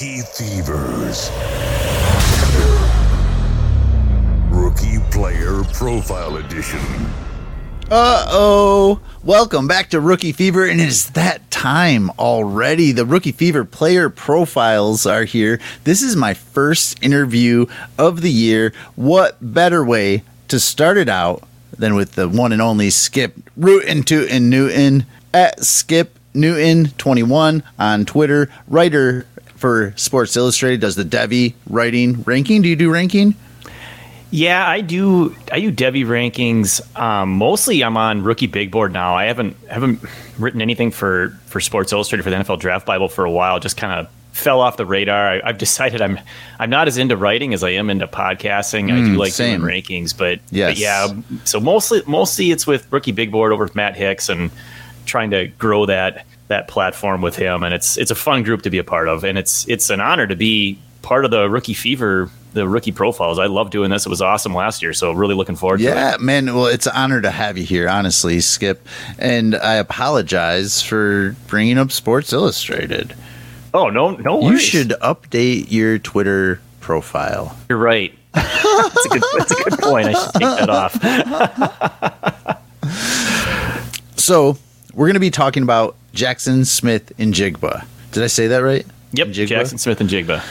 Rookie Thievers. Rookie Player Profile Edition. Uh oh. Welcome back to Rookie Fever, and it is that time already. The Rookie Fever player profiles are here. This is my first interview of the year. What better way to start it out than with the one and only Skip Rootin' Tootin' Newton at Skip Newton 21 on Twitter, writer for Sports Illustrated, does the Devy writing ranking. Do you do ranking? Yeah, I do. I do Devy rankings. Um, mostly, I'm on Rookie Big Board now. I haven't haven't written anything for for Sports Illustrated for the NFL Draft Bible for a while. Just kind of fell off the radar. I, have decided I'm I'm not as into writing as I am into podcasting. I do Mm, like same. doing rankings, but, Yes. but yeah. So mostly mostly it's with Rookie Big Board over with Matt Hicks and trying to grow that that platform with him. And it's it's a fun group to be a part of, and it's it's an honor to be part of the Rookie Fever. The rookie profiles. I love doing this. It was awesome last year, so really looking forward to it. Yeah, man. Well, it's an honor to have you here, honestly, Skip. And I apologize for bringing up Sports Illustrated. Oh no, no You should update your Twitter profile. You're right. that's a good. That's a good point. I should take that off. So, we're going to be talking about Jaxon Smith-Njigba. Did I say that right? Yep, Jigba? Jaxon Smith-Njigba.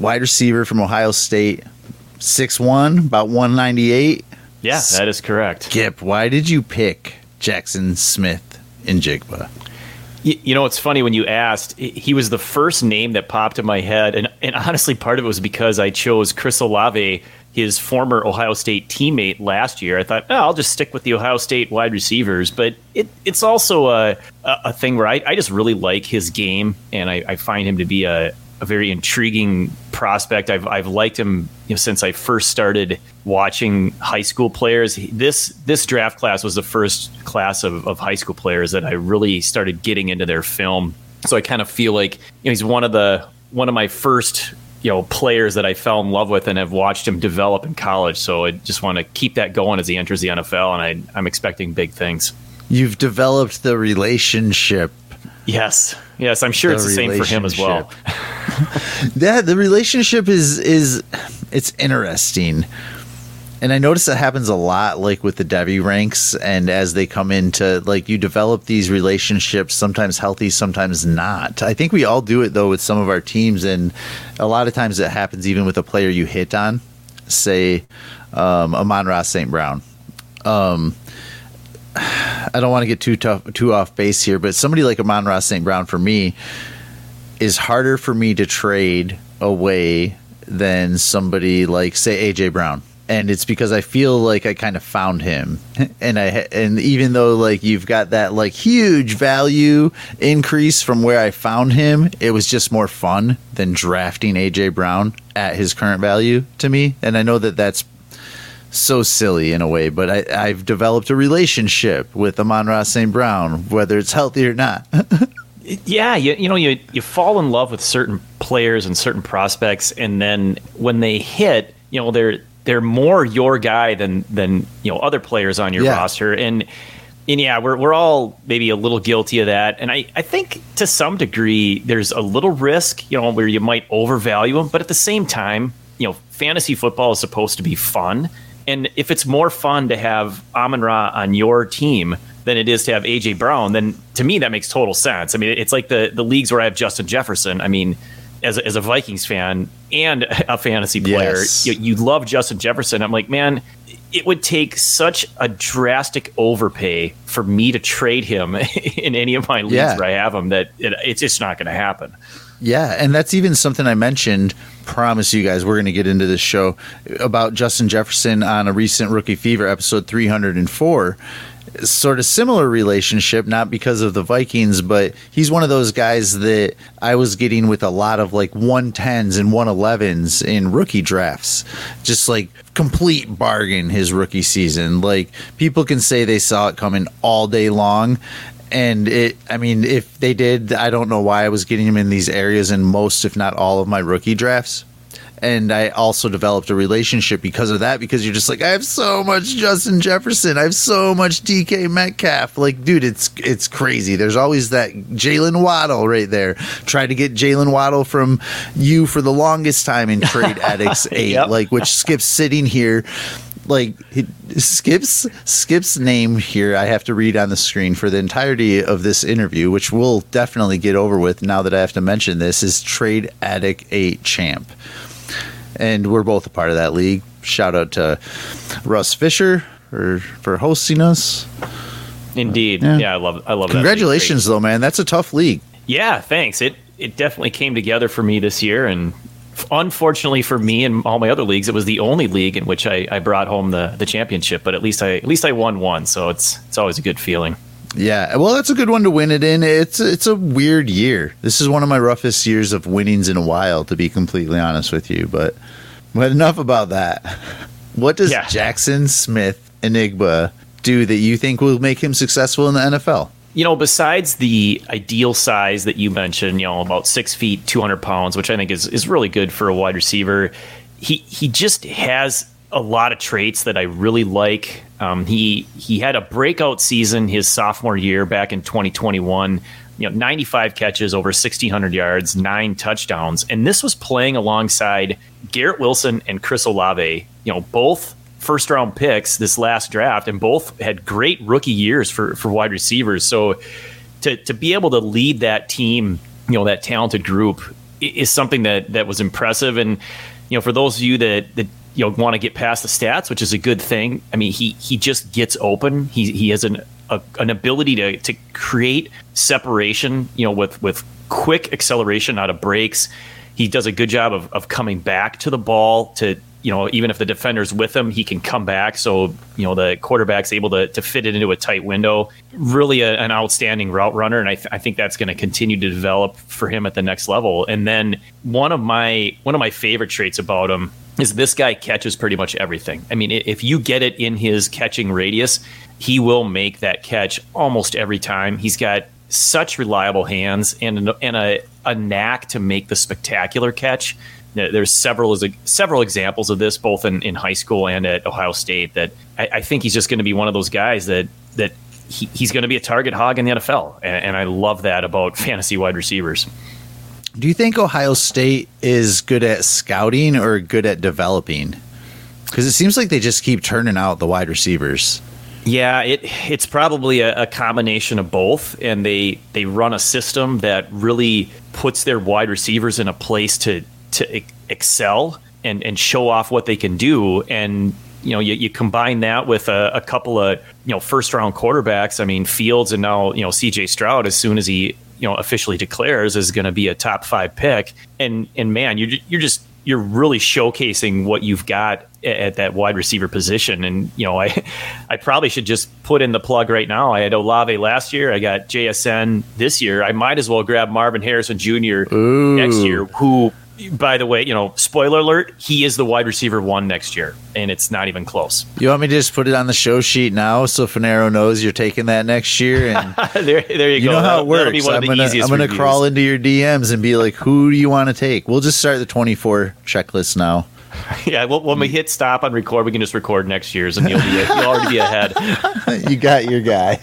Wide receiver from Ohio State, 6'1, about 198. Yeah, that is correct. Skip, why did you pick Jackson Smith and Jigba? You, you know, it's funny when you asked. he- He was the first name that popped in my head, and and honestly, part of it was because I chose Chris Olave, his former Ohio State teammate last year. I thought, oh, I'll just stick with the Ohio State wide receivers, but it it's also a a, thing where I, I just really like his game, and I, I find him to be a a very intriguing prospect. I've I've liked him you know, since I first started watching high school players. This this draft class was the first class of, of high school players that I really started getting into their film. So I kind of feel like you know, he's one of the one of my first you know players that I fell in love with and have watched him develop in college. So I just want to keep that going as he enters the NFL, and I, I'm expecting big things. You've developed the relationship Yes, yes, I'm sure The it's the same for him as well. that the relationship is is it's interesting and i notice that happens a lot like with the Devy ranks and as they come into like you develop these relationships sometimes healthy sometimes not i think we all do it though with some of our teams and a lot of times it happens even with a player you hit on say um, Amon-Ra st brown um, I don't want to get too tough, too off base here, but somebody like Amon-Ra St. Brown for me is harder for me to trade away than somebody like say AJ Brown. And it's because I feel like I kind of found him, and I and even though like you've got that like huge value increase from where I found him, it was just more fun than drafting AJ Brown at his current value to me. And I know that that's so silly in a way, but I, I've developed a relationship with Amon-Ra St. Brown, whether it's healthy or not. Yeah, you, you know, you you fall in love with certain players and certain prospects, and then when they hit, you know, they're they're more your guy than than you know other players on your Yeah. roster, and and yeah, we're we're all maybe a little guilty of that, and I I think to some degree there's a little risk, you know, where you might overvalue them, but at the same time, you know, fantasy football is supposed to be fun, and if it's more fun to have Amon Ra on your team than it is to have AJ Brown, then to me that makes total sense. I mean, it's like the the leagues where I have Justin Jefferson. I mean, as a, as a Vikings fan and a fantasy player, Yes. you, you love Justin Jefferson. I'm like, man, it would take such a drastic overpay for me to trade him in any of my leagues Yeah. where I have him that it, it's just not going to happen. Yeah, and that's even something I mentioned. Promise you guys, we're going to get into this show about Justin Jefferson on a recent Rookie Fever episode 304. Sort of similar relationship, not because of the Vikings, but he's one of those guys that I was getting with a lot of like 110s and 111s in rookie drafts. Just like complete bargain his rookie season. Like people can say they saw it coming all day long, and it i mean if they did i don't know why i was getting him in these areas in most if not all of my rookie drafts and I also developed a relationship because of that. Because you're just like, I have so much Justin Jefferson, I have so much DK Metcalf. Like, dude, it's it's crazy. There's always that Jaylen Waddle right there. Tried to get Jaylen Waddle from you for the longest time in Trade Addicts Eight, Yep. like which Skip's sitting here. Like Skip's Skip's name here, I have to read on the screen for the entirety of this interview, which we'll definitely get over with now that I have to mention this. Is Trade Addict Eight champ, and we're both a part of that league. Shout out to Russ Fisher for for hosting us. Indeed. Yeah. Yeah, I love I love that. Congratulations, though, man. That's a tough league. Yeah, thanks. It it definitely came together for me this year, and unfortunately for me and all my other leagues, it was the only league in which I, I brought home the, the championship. But at least I at least I won one, so it's it's always a good feeling. Yeah, well, that's a good one to win it in. It's it's a weird year. This is one of my roughest years of winnings in a while, to be completely honest with you. But but enough about that. What does Yeah. Jackson Smith Enigma do that you think will make him successful in the NFL? You know, besides the ideal size that you mentioned, you know, about six feet, two hundred pounds, which I think is is really good for a wide receiver. He he just has a lot of traits that I really like. Um, he he had a breakout season his sophomore year back in 2021. You know, 95 catches, over 1,600 yards, nine touchdowns, and this was playing alongside Garrett Wilson and Chris Olave. You know, both first round picks this last draft, and both had great rookie years for for wide receivers. So to to be able to lead that team, you know, that talented group is something that that was impressive. And you know, for those of you that that you know want to get past the stats, which is a good thing. I mean, he he just gets open. He he has an a, an ability to to create separation. You know, with with quick acceleration out of breaks. He does a good job of, of coming back to the ball to you know even if the defender's with him he can come back so you know the quarterback's able to, to fit it into a tight window really a, an outstanding route runner and I, th- I think that's going to continue to develop for him at the next level and then one of my one of my favorite traits about him is this guy catches pretty much everything. I mean if you get it in his catching radius he will make that catch almost every time. He's got such reliable hands and and a, a knack to make the spectacular catch. There's several several examples of this both in, in high school and at Ohio State that I, I think he's just going to be one of those guys that that he, he's going to be a target hog in the NFL and, and I love that about fantasy wide receivers. Do you think Ohio State is good at scouting or good at developing? Because it seems like they just keep turning out the wide receivers. Yeah, it it's probably a, a combination of both, and they they run a system that really puts their wide receivers in a place to to excel and and show off what they can do. And you know, you, you combine that with a, a couple of you know first round quarterbacks. I mean, Fields and now you know C.J. Stroud. As soon as he you know officially declares is going to be a top five pick, and and man, you're you're just you're really showcasing what you've got at that wide receiver position. And you know, I I probably should just put in the plug right now. I had Olave last year. I got JSN this year. I might as well grab Marvin Harrison Jr. next year. Who, by the way, you know, spoiler alert, he is the wide receiver one next year, and it's not even close. You want me to just put it on the show sheet now so Fanaro knows you're taking that next year? And there, there you, you go. know how That'll- it works. I'm gonna, I'm gonna reviews. crawl into your DMs and be like, "Who do you want to take?" We'll just start the 24 checklist now. Yeah, well, when we hit stop on record, we can just record next year's, and you'll be you'll already be ahead. you got your guy.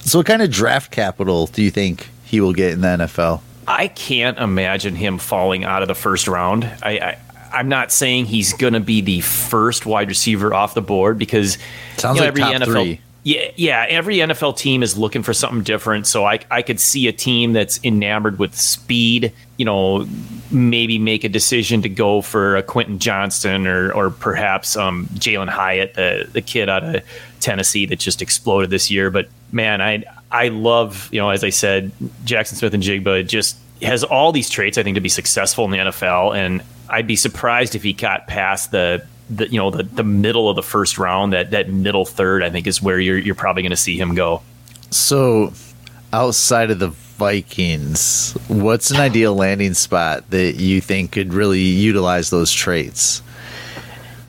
so, what kind of draft capital do you think he will get in the NFL? I can't imagine him falling out of the first round. I, I I'm not saying he's going to be the first wide receiver off the board because Sounds like top three. Yeah, yeah. Every NFL team is looking for something different. So I, I could see a team that's enamored with speed. You know, maybe make a decision to go for a Quentin Johnston or or perhaps um, Jalin Hyatt, the the kid out of Tennessee that just exploded this year. But man, I I love you know as I said, Jaxon Smith-Njigba just has all these traits I think to be successful in the NFL, and I'd be surprised if he got past the the you know the, the middle of the first round that that middle third I think is where you're you're probably going to see him go. So, outside of the Vikings, what's an ideal landing spot that you think could really utilize those traits?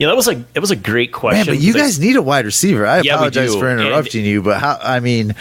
Yeah, that was a it was a great question. Man, but you guys need a wide receiver. I Yeah, apologize for interrupting you, but how? I mean,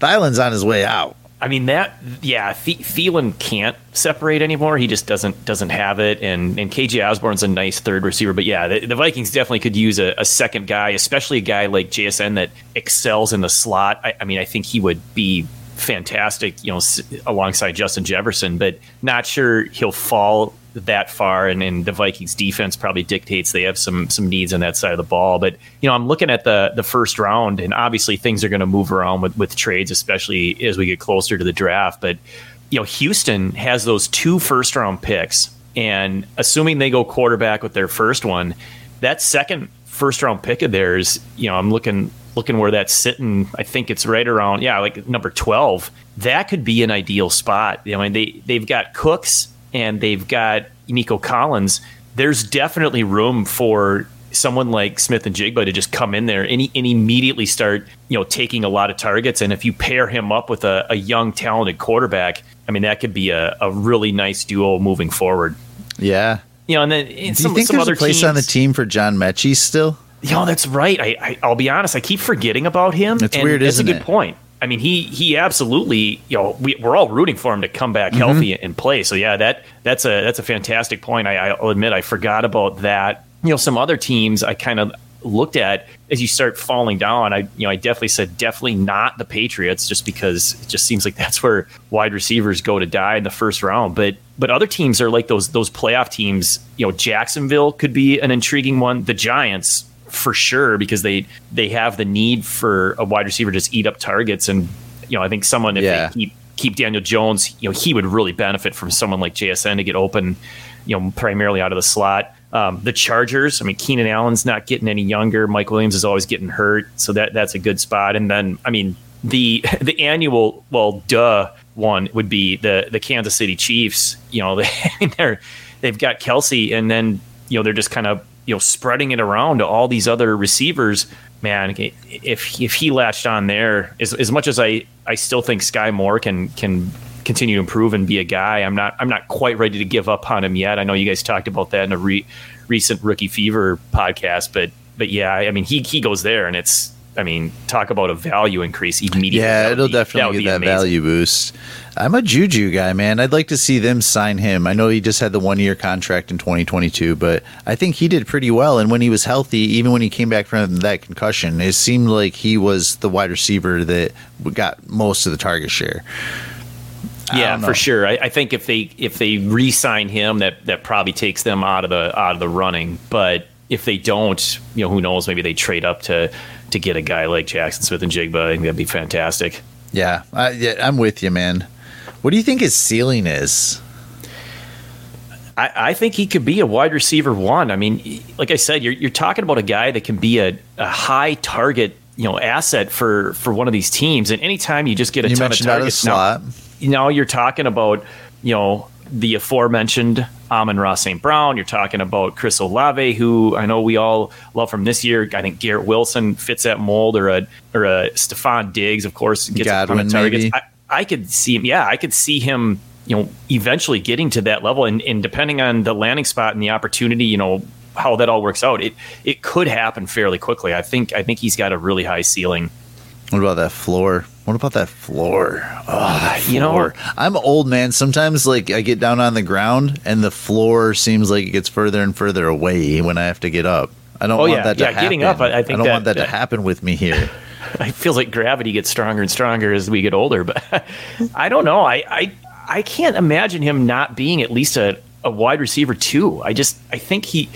Thielen's on his way out. I mean that, yeah. Th- Thielen can't separate anymore. He just doesn't doesn't have it. And and KJ Osborn's a nice third receiver, but yeah, the, the Vikings definitely could use a, a, second guy, especially a guy like JSN that excels in the slot. I, I mean, I think he would be fantastic, you know, alongside Justin Jefferson, but not sure he'll fall that far, and, and the Vikings defense probably dictates they have some some needs on that side of the ball. But you know, I'm looking at the the first round, and obviously things are going to move around with with trades, especially as we get closer to the draft. But you know, Houston has those two first round picks, and assuming they go quarterback with their first one, that second first round pick of theirs, you know, I'm looking looking where that's sitting. I think it's right around yeah, like number twelve. That could be an ideal spot. You know, I mean, they they've got Cooks and they've got Nico Collins, there's definitely room for someone like Smith-Njigba to just come in there and, and, immediately start, you know, taking a lot of targets. And if you pair him up with a, a young, talented quarterback, I mean, that could be a, a, really nice duo moving forward. Yeah. You know, and then and Do some, you think some there's other a place teams, on the team for John Metchie still? You know, that's right. I, I will be honest. I keep forgetting about him. It's and weird, That's a good it? point. I mean, he he absolutely, you know, we, we're all rooting for him to come back Mm-hmm. healthy and play. So yeah, that that's a that's a fantastic point. I, I'll admit I forgot about that. You know, some other teams I kind of looked at as you start falling down. I you know I definitely said definitely not the Patriots just because it just seems like that's where wide receivers go to die in the first round. But but other teams are like those those playoff teams. You know, Jacksonville could be an intriguing one. The Giants for sure because they they have the need for a wide receiver to just eat up targets. And you know I think someone if Yeah. they keep keep Daniel Jones you know he would really benefit from someone like JSN to get open you know primarily out of the slot. Um, the Chargers I mean Keenan Allen's not getting any younger. Mike Williams is always getting hurt. So that that's a good spot. And then I mean the the annual well duh one would be the the Kansas City Chiefs. You know they they're they've got Kelce and then you know they're just kind of you know spreading it around to all these other receivers man if if he latched on there as, as much as I I still think Skyy Moore can can continue to improve and be a guy I'm not I'm not quite ready to give up on him yet. I know you guys talked about that in a re, recent rookie fever podcast but but yeah I mean he he goes there and it's I mean, talk about a value increase immediately. Yeah, it'll be- that definitely would get that amazing. value boost. I'm a Juju guy, man. I'd like to see them sign him. I know he just had the one year contract in 2022, but I think he did pretty well. And when he was healthy, even when he came back from that concussion, it seemed like he was the wide receiver that got most of the target share. I Yeah, for sure. I, I think if they if they re-sign him, that that probably takes them out of the out of the running. But if they don't, you know, who knows? Maybe they trade up to to get a guy like Jaxon Smith-Njigba. I think that'd be fantastic. Yeah, I, yeah, I'm with you, man. What do you think his ceiling is? I, I think he could be a wide receiver one. I mean, like I said, you're you're talking about a guy that can be a, a high target, you know, asset for for one of these teams. And anytime you just get a You ton of mentioned out of targets, now- now you're talking about, you know, the aforementioned Amon-Ra St. Brown. You're talking about Chris Olave, who I know we all love from this year. I think Garrett Wilson fits that mold, or a or a Stefon Diggs, of course, gets a Godwin, of targets. I, I could see him. Yeah, I could see him. You know, eventually getting to that level, and, and depending on the landing spot and the opportunity, you know how that all works out. It it could happen fairly quickly. I think I think he's got a really high ceiling. What about that floor? What about that floor? Oh, that you know- I'm old man. Sometimes, like, I get down on the ground and the floor seems like it gets further and further away when I have to get up. I don't Oh, want yeah. that to Yeah, happen. getting up, I- I think don't that- want that, that- to happen with me here. it feels like gravity gets stronger and stronger as we get older. But I don't know. I, I I can't imagine him not being at least a, a wide receiver too. I just I think he,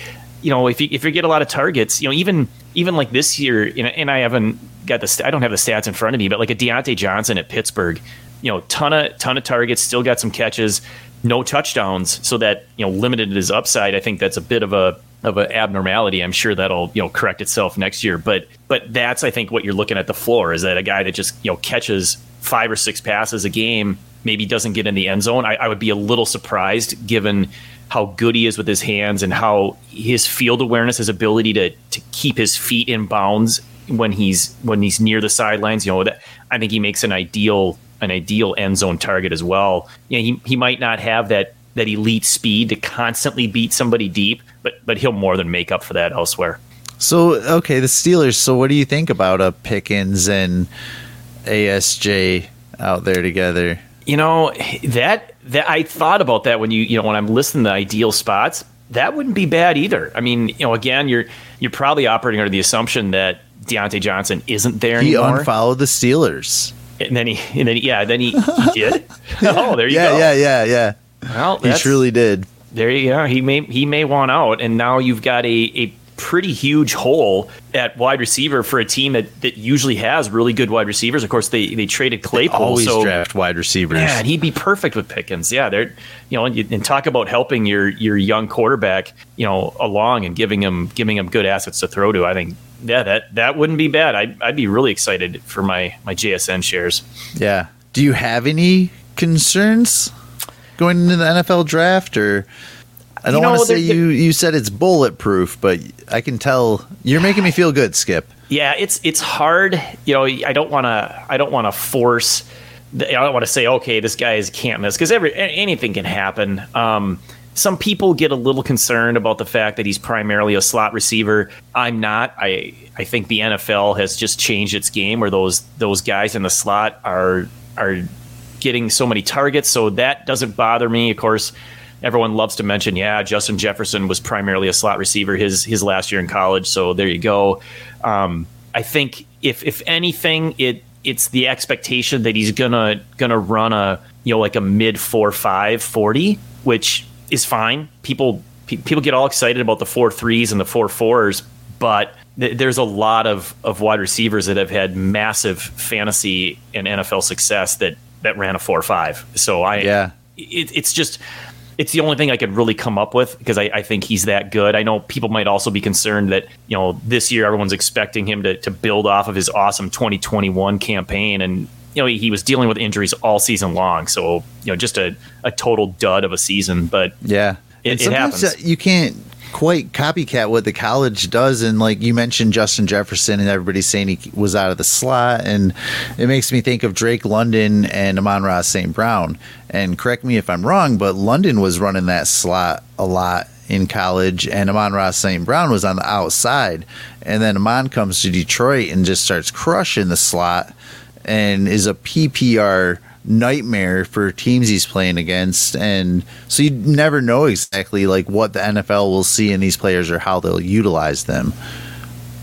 you know, if you if you get a lot of targets, you know, even even like this year, you know, and I haven't got the I don't have the stats in front of me, but like a Diontae Johnson at Pittsburgh, you know, ton of ton of targets, still got some catches, no touchdowns, so that you know limited his upside. I think that's a bit of a of an abnormality. I'm sure that'll you know correct itself next year. But but that's I think what you're looking at the floor is that a guy that just you know catches five or six passes a game, maybe doesn't get in the end zone. I, I would be a little surprised given how good he is with his hands and how his field awareness, his ability to to keep his feet in bounds when he's when he's near the sidelines. You know that I think he makes an ideal an ideal end zone target as well. You know, he he might not have that that elite speed to constantly beat somebody deep, but but he'll more than make up for that elsewhere. So, okay, the Steelers. So, what do you think about uh, Pickens and ASJ out there together. You know that that I thought about that when you you know when I'm listing the ideal spots. That wouldn't be bad either. I mean, you know, again, you're you're probably operating under the assumption that Diontae Johnson isn't there He anymore. He unfollowed the Steelers. and then he and then yeah, then he, he did. oh, there you Yeah, go. yeah, yeah, yeah. Yeah. Well, He truly did. There you go. He may he may want out, and now you've got a, a pretty huge hole at wide receiver for a team that, that usually has really good wide receivers. Of course, they they traded Claypool, Always so draft wide receivers. yeah, and he'd be perfect with Pickens. Yeah, they're you know, and, and talk about helping your your young quarterback, you know, along and giving him giving him good assets to throw to. I think yeah, that that wouldn't be bad. I'd, I'd be really excited for my my JSN shares. Yeah. Do you have any concerns going into the NFL draft or I don't You know, want to say you you said it's bulletproof, but I can tell you're making me feel good, Skip. Yeah, it's it's hard. You know, I don't want to. I don't want to force. the- I don't want to say, okay, this guy is can't miss because every anything can happen. Um, some people get a little concerned about the fact that he's primarily a slot receiver. I'm not. I I think the NFL has just changed its game where those those guys in the slot are are getting so many targets, so that doesn't bother me. Of course, everyone loves to mention, yeah, Justin Jefferson was primarily a slot receiver his his last year in college, so there you go. Um, I think if if anything, it it's the expectation that he's gonna gonna run a you know like a mid four five forty, which is fine. People pe- people get all excited about the four threes and the four fours, but th- there's a lot of, of wide receivers that have had massive fantasy and NFL success that that ran a four five. So I Yeah. it, it's just it's the only thing I could really come up with because I, I think he's that good. I know people might also be concerned that you know this year everyone's expecting him to to build off of his awesome 2021 campaign and. You know, he, he was dealing with injuries all season long, so you know, just a, a total dud of a season. But Yeah. It- it happens. uh, you can't quite copycat what the college does. And like you mentioned, Justin Jefferson, and everybody's saying he was out of the slot. And it makes me think of Drake London and Amon-Ra St. Brown. And correct me if I'm wrong, but London was running that slot a lot in college, and Amon-Ra St. Brown was on the outside. And then Amon comes to Detroit and just starts crushing the slot and is a PPR nightmare for teams he's playing against and so you never know exactly like what the NFL will see in these players or how they'll utilize them.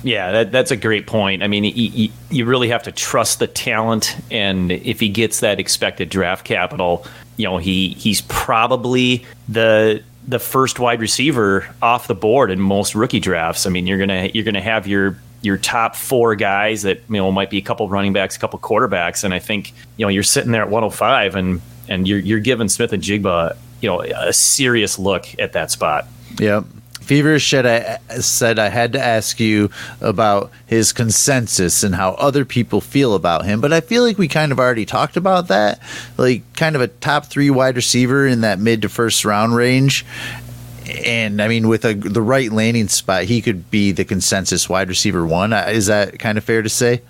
Yeah, that, that's a great point. I mean, you, you, really have to trust the talent, and if he gets that expected draft capital, you know, he he's probably the the first wide receiver off the board in most rookie drafts. I mean, you're gonna you're gonna have your your top four guys that you know might be a couple running backs, a couple quarterbacks, and I think you know you're sitting there at 105, and and you're you're giving Smith-Njigba you know a serious look at that spot. Yep. Feverish said I said I had to ask you about his consensus and how other people feel about him, but I feel like we kind of already talked about that. Like kind of a top three wide receiver in that mid to first round range. And I mean, with a, the right landing spot, he could be the consensus wide receiver one. Uh, Is that kind of fair to say?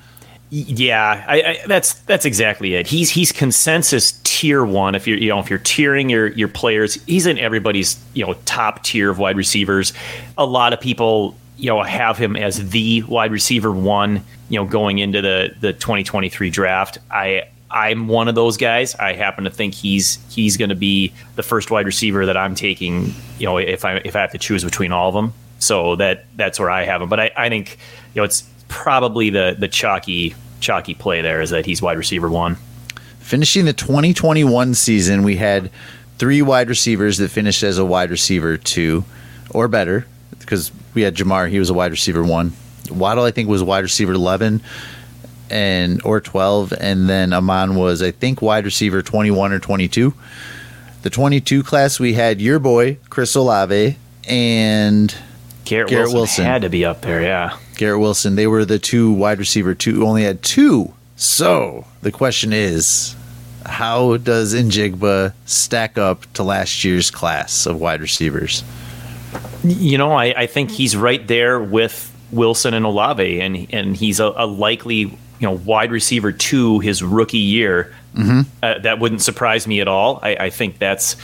Yeah, I, I, that's that's exactly it. He's he's consensus tier one. If you're you know if you're tiering your your players, he's in everybody's you know top tier of wide receivers. A lot of people you know have him as the wide receiver one. You know going into the the 2023 draft. I I'm one of those guys. I happen to think he's he's going to be the first wide receiver that I'm taking. You know if I if I have to choose between all of them. So that that's where I have him. But I, I think you know it's probably the the chalky chalky play there is that he's wide receiver one. Finishing the 2021 season, we had three wide receivers that finished as a wide receiver two or better because we had Ja'Marr, he was a wide receiver one. Waddle, I think, was wide receiver 11 and or 12 and then Amon was I think wide receiver 21 or 22. The 22 class we had your boy Chris Olave and Garrett, Garrett Wilson, Wilson. had to be up there. Yeah. Garrett Wilson. They were the two wide receiver two only had two. So the question is, how does Njigba stack up to last year's class of wide receivers? You know, I, I think he's right there with Wilson and Olave, and and he's a, a likely you know wide receiver two his rookie year. Mm-hmm. Uh, that wouldn't surprise me at all. I, I think that's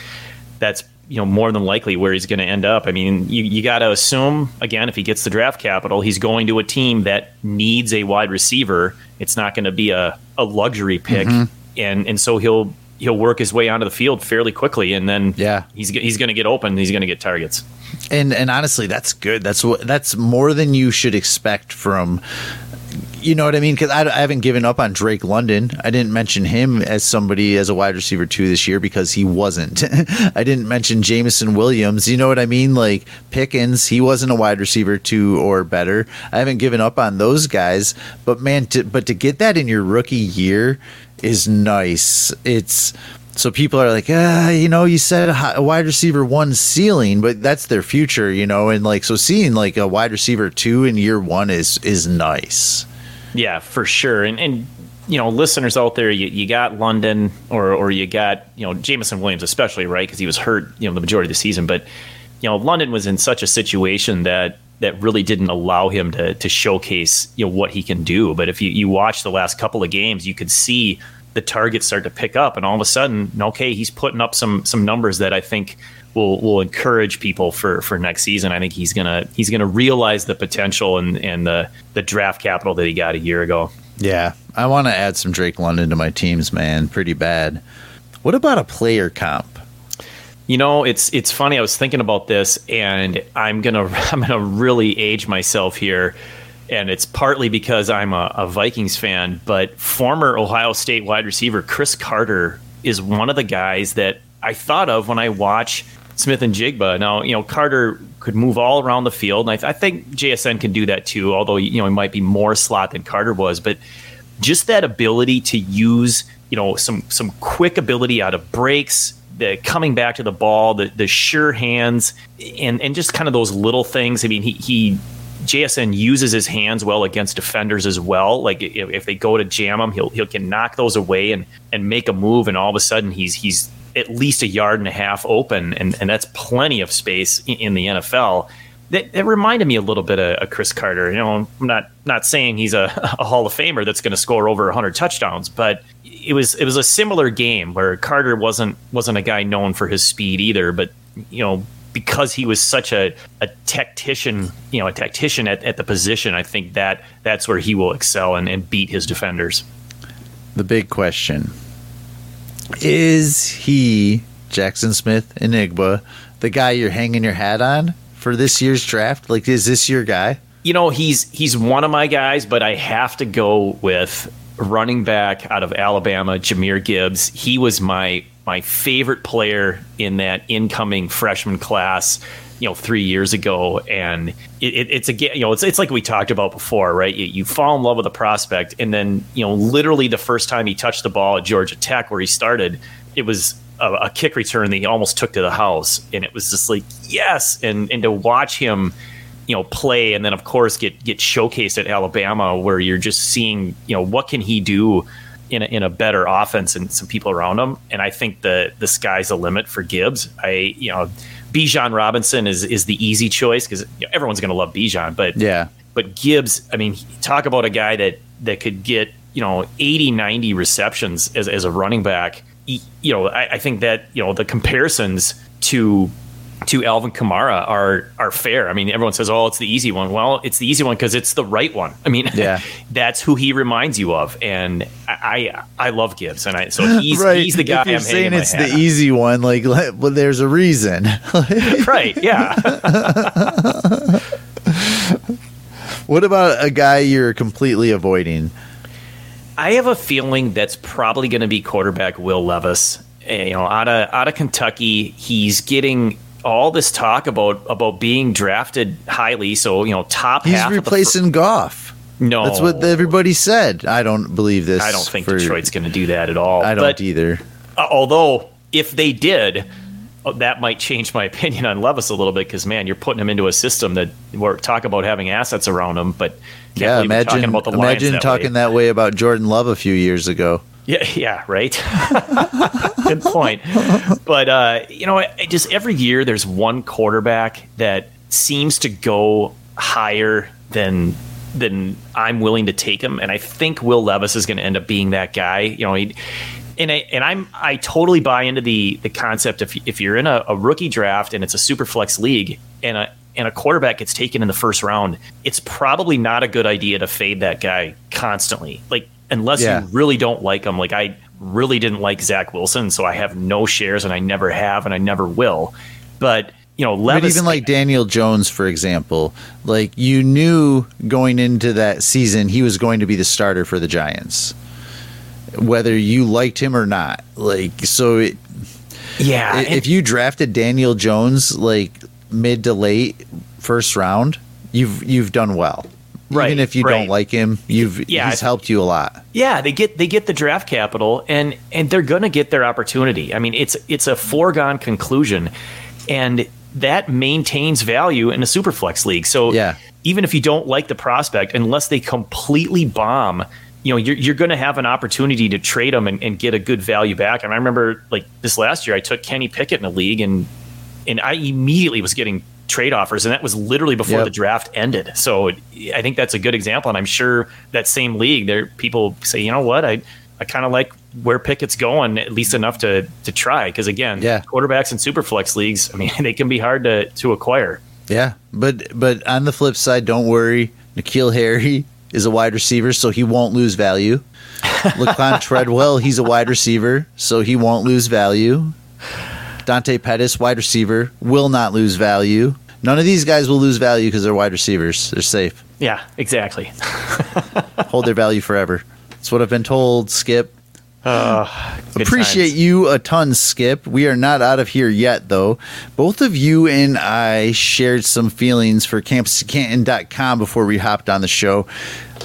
that's you know more than likely where he's going to end up. I mean, you, you got to assume again if he gets the draft capital, he's going to a team that needs a wide receiver. It's not going to be a, a luxury pick. and and so he'll he'll work his way onto the field fairly quickly, and then Yeah. he's he's going to get open. He's going to get targets. and and honestly, that's good. That's what that's more than you should expect from. You know what I mean? Because I, I haven't given up on Drake London. I didn't mention him as somebody as a wide receiver two this year because he wasn't. I didn't mention Jameson Williams. You know what I mean? Like Pickens, he wasn't a wide receiver two or better. I haven't given up on those guys. But man, to, but to get that in your rookie year is nice. It's so people are like, ah, you know, you said a, a wide receiver one ceiling, but that's their future, you know, and like so seeing like a wide receiver two in year one is is nice. Yeah, for sure. And and you know, listeners out there, you, you got London or or you got you know Jameson Williams, especially right because he was hurt you know the majority of the season. But you know, London was in such a situation that that really didn't allow him to to showcase you know what he can do. But if you you watch the last couple of games, you could see the targets start to pick up, and all of a sudden, okay, he's putting up some some numbers that I think will will encourage people for for next season. I think he's gonna he's gonna realize the potential and and the the draft capital that he got a year ago. Yeah, I want to add some Drake London to my teams, man, pretty bad. What about a player comp? You know, it's it's funny. I was thinking about this, and I'm gonna I'm gonna really age myself here, and it's partly because I'm a, a Vikings fan. But former Ohio State wide receiver Cris Carter is one of the guys that I thought of when I watch Smith-Njigba. Now, you know, Carter could move all around the field, and I, th- I think JSN can do that too. Although you know he might be more slot than Carter was, but just that ability to use you know some some quick ability out of breaks the coming back to the ball the the sure hands and and just kind of those little things i mean he he JSN uses his hands well against defenders as well. Like if, if they go to jam him, he'll he can knock those away and and make a move, and all of a sudden he's he's at least a yard and a half open, and and that's plenty of space in, in the NFL. That, reminded me a little bit of, of Cris Carter. You know, I'm not not saying he's a, a Hall of Famer that's going to score over 100 touchdowns, but it was it was a similar game where Carter wasn't wasn't a guy known for his speed either, but you know because he was such a, a tactician, you know, a tactician at, at the position, I think that that's where he will excel and, and beat his defenders. The big question is he Jaxon Smith-Njigba, the guy you're hanging your hat on for this year's draft? Like, is this your guy? You know, he's he's one of my guys, but I have to go with running back out of Alabama, Jahmyr Gibbs. He was my my favorite player in that incoming freshman class. You know, three years ago, and it, it, it's again, you know, it's it's like we talked about before, right? You, you fall in love with a prospect, and then you know, literally the first time he touched the ball at Georgia Tech, where he started, it was a, a kick return that he almost took to the house, and it was just like yes, and and to watch him you know play and then of course get get showcased at Alabama where you're just seeing you know what can he do in a, in a better offense and some people around him? And I think the the sky's the limit for Gibbs. I you know Bijan Robinson is is the easy choice because you know, everyone's going to love Bijan but Yeah. but Gibbs I mean talk about a guy that that could get you know 80 90 receptions as, as a running back you know I, I think that you know the comparisons to to Alvin Kamara are are fair. I mean, everyone says, "Oh, it's the easy one." Well, it's the easy one because it's the right one. I mean, Yeah. that's who he reminds you of, and I I, I love Gibbs, and I so he's right. he's the guy. If you're I'm saying it's the easy one, like, le- well, there's a reason. right? Yeah, what about a guy you're completely avoiding? I have a feeling that's probably going to be quarterback Will Levis. Eh, You know, out of out of Kentucky, he's getting all this talk about about being drafted highly. So you know, top He's half. replacing Goff. The, fir- no, That's what everybody said. I don't believe this. I don't think for- Detroit's going to do that at all. I don't But- either. Uh, although, if they did, uh, that might change my opinion on Levis a little bit because man, you're putting him into a system that we're talk about having assets around him, but Yeah, imagine talking about the Lions that talking way. that way about Jordan Love a few years ago. Yeah, yeah, right. Good point. But uh, you know, just every year there's one quarterback that seems to go higher than than I'm willing to take him, and I think Will Levis is going to end up being that guy. You know, he, and I and I'm I totally buy into the the concept if if you're in a, a rookie draft and it's a super flex league and a and a quarterback gets taken in the first round, it's probably not a good idea to fade that guy constantly. Like unless Yeah. you really don't like him. Like I really didn't like Zach Wilson, so I have no shares and I never have and I never will. But you know, Levis, but even like Daniel Jones, for example, like you knew going into that season he was going to be the starter for the Giants, whether you liked him or not. Like, so it, yeah, if you drafted Daniel Jones like mid to late first round, you've you've done well. Right, Even if you right. don't like him, you've Yeah, he's helped you a lot. Yeah, they get they get the draft capital and and they're going to get their opportunity. I mean, it's it's a foregone conclusion, and that maintains value in a superflex league. So Yeah. even if you don't like the prospect, unless they completely bomb, you know, you're you're going to have an opportunity to trade them and, and get a good value back. And I remember like this last year, I took Kenny Pickett in a league and and I immediately was getting trade offers, and that was literally before Yep. the draft ended. So I think that's a good example, and I'm sure that same league, there people say, you know what, I I kind of like where Pickett's going at least enough to to try because again, Yeah. quarterbacks in superflex leagues, I mean, they can be hard to to acquire. Yeah, but but on the flip side, don't worry. N'Keal Harry is a wide receiver, so he won't lose value. Laquan Treadwell, he's a wide receiver, so he won't lose value. Dante Pettis, wide receiver, will not lose value. None of these guys will lose value because they're wide receivers. They're safe. Yeah, exactly. Hold their value forever. That's what I've been told, Skip. Uh, good Appreciate times. you a ton, Skip. We are not out of here yet, though. Both of you and I shared some feelings for campuscanton.com before we hopped on the show.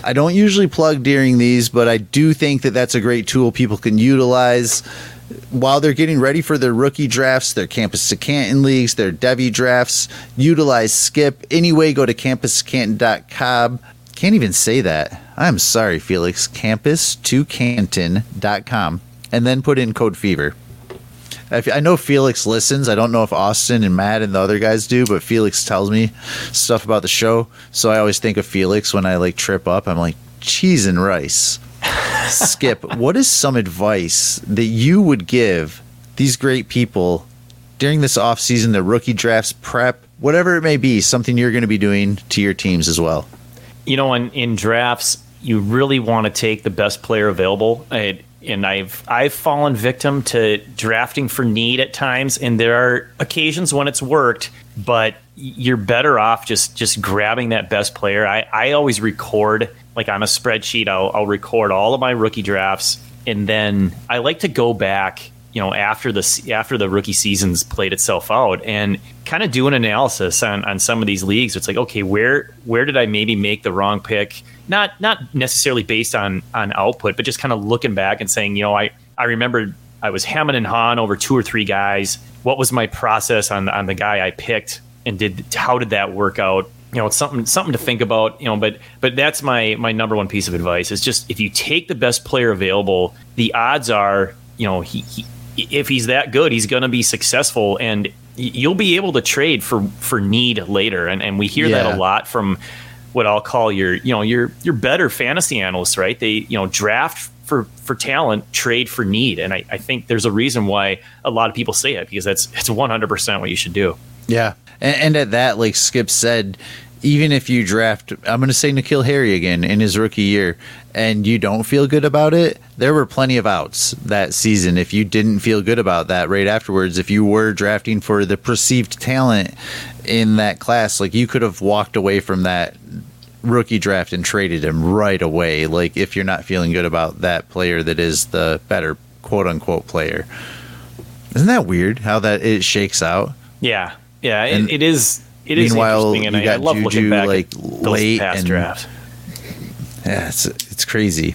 I don't usually plug during these, but I do think that that's a great tool people can utilize while they're getting ready for their rookie drafts, their campus to Canton leagues, their Devy drafts. Utilize Skip. Anyway, go to campuscanton.com. Can't even say that. I'm sorry, Felix. Campus to Canton.com. And then put in code fever. I know Felix listens. I don't know if Austin and Matt and the other guys do, but Felix tells me stuff about the show. So I always think of Felix when I like trip up. I'm like, cheese and rice. Skip, what is some advice that you would give these great people during this off season, the rookie drafts prep, whatever it may be, something you're going to be doing to your teams as well? you know, in, in drafts, you really want to take the best player available. I, and I've I've fallen victim to drafting for need at times, and there are occasions when it's worked, but you're better off just just grabbing that best player. I, I always record like on a spreadsheet. I'll, I'll record all of my rookie drafts, and then I like to go back you know after the after the rookie season's played itself out and kind of do an analysis on, on some of these leagues. It's like okay where where did i maybe make the wrong pick? Not not necessarily based on on output but just kind of looking back and saying you know i i remember i was hemming and hawing over two or three guys. What was my process on on the guy i picked? And did how did that work out you know it's something something to think about you know but but that's my my number one piece of advice is just if you take the best player available the odds are you know he, he if he's that good he's going to be successful and you'll be able to trade for for need later and and we hear Yeah. that a lot from what I'll call your you know your your better fantasy analysts right they you know draft for for talent trade for need and I, I think there's a reason why a lot of people say it because that's it's 100% what you should do Yeah. And, and at that, like Skip said, even if you draft, I'm going to say N'Keal Harry again in his rookie year, and you don't feel good about it, there were plenty of outs that season. If you didn't feel good about that right afterwards, if you were drafting for the perceived talent in that class, like you could have walked away from that rookie draft and traded him right away. Like if you're not feeling good about that player that is the better quote unquote player. Isn't that weird how that it shakes out? yeah yeah it, it is it is interesting and I, I love Juju, looking back like, at late past and- drafts Yeah, it's it's crazy.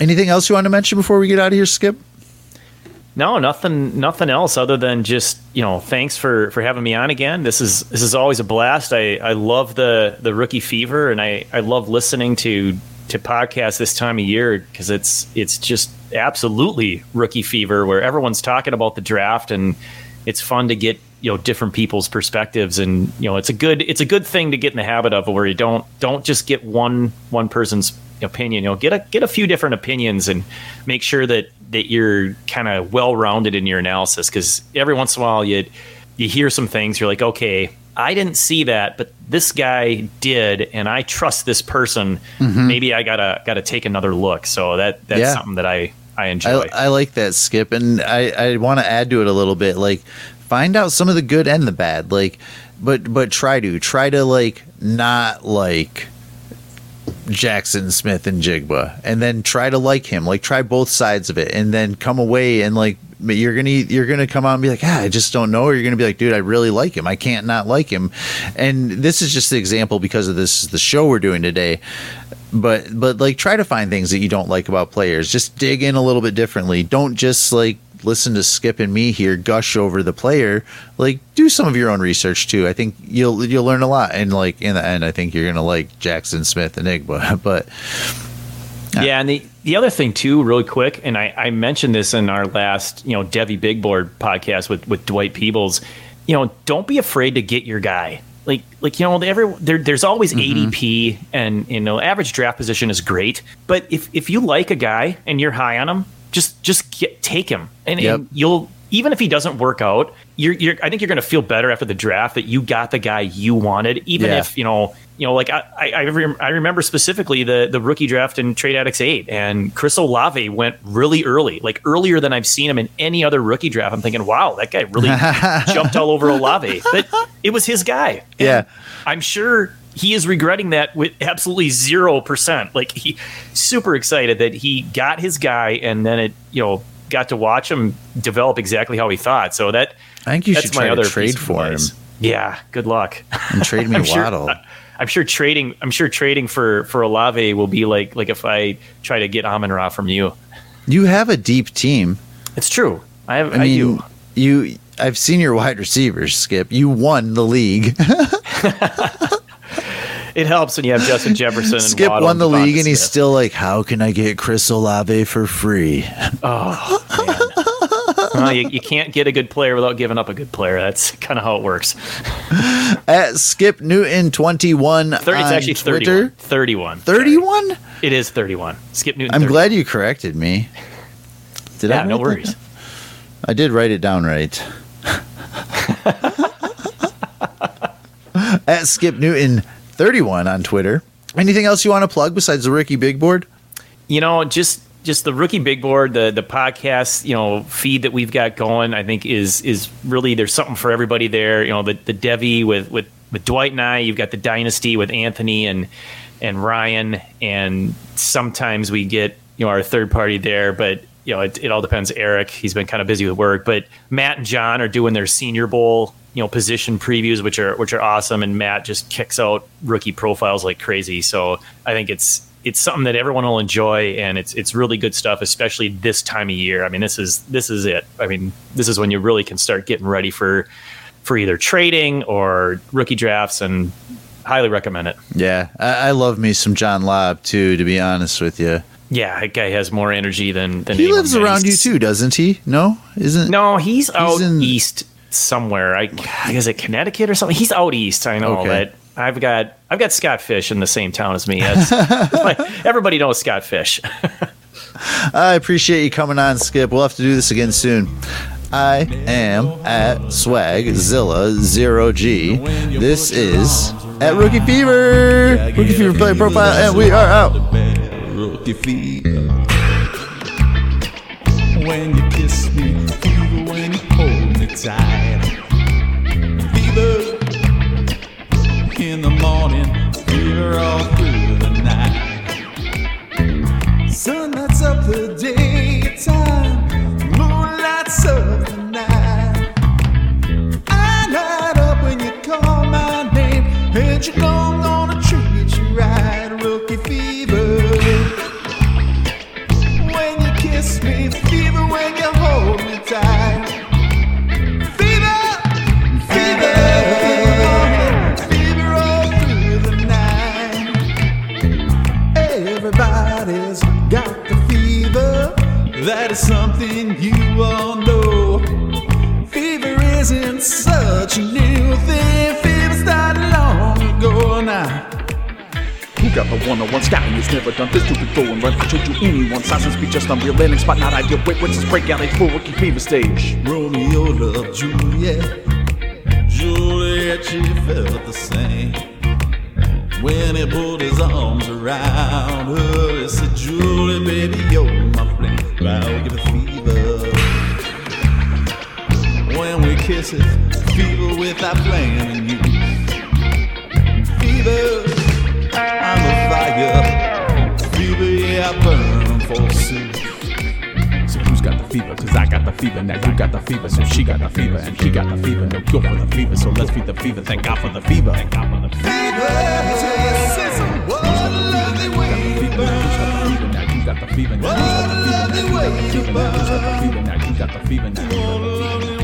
Anything else you want to mention before we get out of here, Skip? No, nothing, nothing else other than just you know, thanks for for having me on again. This is this is always a blast. I I love the the rookie fever, and I I love listening to to podcasts this time of year because it's it's just absolutely rookie fever where everyone's talking about the draft and it's fun to get you know different people's perspectives. And you know it's a good it's a good thing to get in the habit of where you don't don't just get one one person's opinion. You know get a get a few different opinions and make sure that that you're kind of well rounded in your analysis. Because every once in a while you you hear some things you're like okay I didn't see that but this guy did and I trust this person. Mm-hmm. Maybe I gotta gotta take another look. So that that's Yeah. something that I I enjoy. I, I like that skip, and I, I want to add to it a little bit. Like, find out some of the good and the bad. Like, but but try to try to like not like Jaxon Smith-Njigba, and then try to like him. Like, try both sides of it, and then come away and like you're gonna you're gonna come out and be like, ah, I just don't know. Or you're gonna be like, dude, I really like him. I can't not like him. And this is just the example because of this is the show we're doing today but but like try to find things that you don't like about players just dig in a little bit differently don't just like listen to skip and me here gush over the player like do some of your own research too. I think you'll you'll learn a lot. And like in the end i think you're gonna like Jaxon Smith-Njigba but yeah. And the the other thing too really quick and i i mentioned this in our last you know Devy big board podcast with with dwight peebles you know don't be afraid to get your guy. Like like you know every there, there's always Mm-hmm. ADP and you know average draft position is great but if if you like a guy and you're high on him just just get, take him and, Yep. and you'll even if he doesn't work out you're, you're I think you're going to feel better after the draft that you got the guy you wanted even Yeah. if you know you know like I I, I, rem- I remember specifically the the rookie draft in Trade Addicts 8 and Chris Olave went really early like earlier than I've seen him in any other rookie draft I'm thinking wow that guy really jumped all over Olave but it was his guy And Yeah. I'm sure he is regretting that with absolutely zero percent. Like he super excited that he got his guy and then it, you know, got to watch him develop exactly how he thought. So that i think you that's should try to trade for him. Yeah, good luck. and trade me I'm sure, waddle I'm sure trading. I'm sure trading for for Olave will be like like if I try to get Amon-Ra from you. you have a deep team It's true. I have. i I, mean do. you i've seen your wide receivers skip you won the league It helps when you have Justin Jefferson. and skip Waddle won the league and he's still like how can i get chris olave for free oh, Well, you, you can't get a good player without giving up a good player. That's kind of how it works. at skip newton 21 it's actually twitter 31. 31. Sorry. 31 It is 31. Skip Newton. i'm 30. glad you corrected me did Yeah, I no worries. I did write it down right. At Skip Newton 31 on Twitter. Anything else you want to plug besides the rookie Big Board? You know, just just the rookie big board, the the podcast, you know, feed that we've got going, I think is is really there's something for everybody there. You know, the the Devy with with with Dwight and I, you've got the Dynasty with Anthony and and Ryan, and sometimes we get you know our third party there, but you know it, it all depends. Eric, he's been kind of busy with work, but Matt and John are doing their Senior Bowl you know position previews, which are which are awesome, and Matt just kicks out rookie profiles like crazy. So I think it's it's something that everyone will enjoy, and it's it's really good stuff, especially this time of year. I mean, this is this is it. I mean, this is when you really can start getting ready for for either trading or rookie drafts, and highly recommend it. Yeah, I, I love me some John Lobb too, to be honest with you. Yeah, that guy has more energy than than He lives around you too, doesn't he? No? Isn't No, he's out in- east somewhere. I is it Connecticut or something? He's out east. I know Okay. that. I've got I've got Scott Fish in the same town as me. That's, everybody knows Scott Fish. I appreciate you coming on, Skip. We'll have to do this again soon. I am at Swagzilla Zero G. This is at Rookie Fever. Rookie Fever Player Profile, and we are out. Rookie fever. When you kiss me, fever when you hold. Fever in the morning, fever all through the night. Sun lights up the daytime, moon lights up the night. I light up when you call my name, and you know Who got the one on one scouting it's never done this to before and run control to anyone? Silence be just unreal landing spot, not ideal. Wait, what's this breakout? It's full rookie fever stage. Romeo loved Juliet. Juliet, she felt the same. When he put his arms around her, he said, Julie, baby, you're my flame. I'll give a fever. When we kiss it, fever without planning you. Fever, Fire. Fever, yeah, I burn for soup. So who's got the fever? Cause I got the fever, now you got the fever. So she got the fever, and he got the fever. No cure for the fever, so let's feed the fever. Thank God for the fever. Thank God for the fever. Got the fever, now you got the fever, now the fever, the fever, the got the fever, now.